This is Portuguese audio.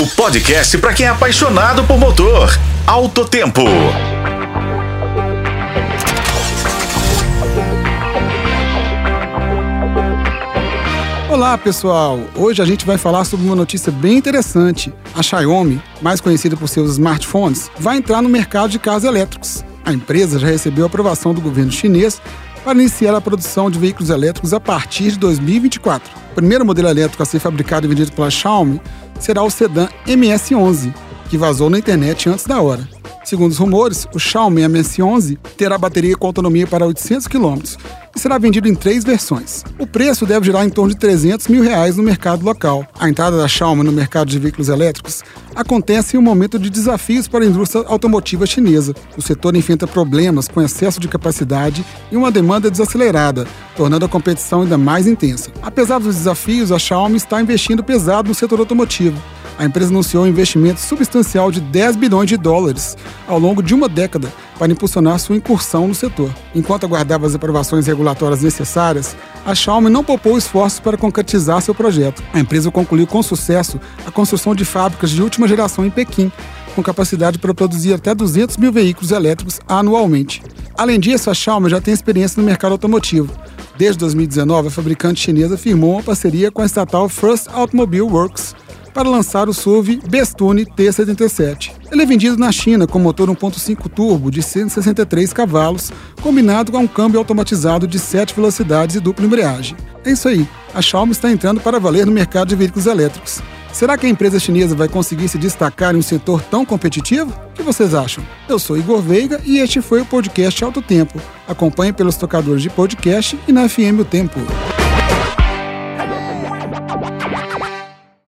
O podcast para quem é apaixonado por motor. Alto Tempo. Olá pessoal, hoje a gente vai falar sobre uma notícia bem interessante. A Xiaomi, mais conhecida por seus smartphones, vai entrar no mercado de carros elétricos. A empresa já recebeu aprovação do governo chinês para iniciar a produção de veículos elétricos a partir de 2024. O primeiro modelo elétrico a ser fabricado e vendido pela Xiaomi será o sedã MS11, que vazou na internet antes da hora. Segundo os rumores, o Xiaomi MS11 terá bateria com autonomia para 800 km e será vendido em três versões. O preço deve girar em torno de 300 mil reais no mercado local. A entrada da Xiaomi no mercado de veículos elétricos acontece em um momento de desafios para a indústria automotiva chinesa. O setor enfrenta problemas com excesso de capacidade e uma demanda desacelerada, tornando a competição ainda mais intensa. Apesar dos desafios, a Xiaomi está investindo pesado no setor automotivo a empresa anunciou um investimento substancial de 10 bilhões de dólares ao longo de uma década para impulsionar sua incursão no setor. Enquanto aguardava as aprovações regulatórias necessárias, a Xiaomi não poupou esforços para concretizar seu projeto. A empresa concluiu com sucesso a construção de fábricas de última geração em Pequim, com capacidade para produzir até 200 mil veículos elétricos anualmente. Além disso, a Xiaomi já tem experiência no mercado automotivo. Desde 2019, a fabricante chinesa firmou uma parceria com a estatal First Automobile Works, para lançar o SUV Bestune T77. Ele é vendido na China com motor 1.5 turbo de 163 cavalos, combinado com um câmbio automatizado de 7 velocidades e dupla embreagem. É isso aí, a Xiaomi está entrando para valer no mercado de veículos elétricos. Será que a empresa chinesa vai conseguir se destacar em um setor tão competitivo? O que vocês acham? Eu sou Igor Veiga e este foi o podcast Alto Tempo. Acompanhe pelos tocadores de podcast e na FM O Tempo.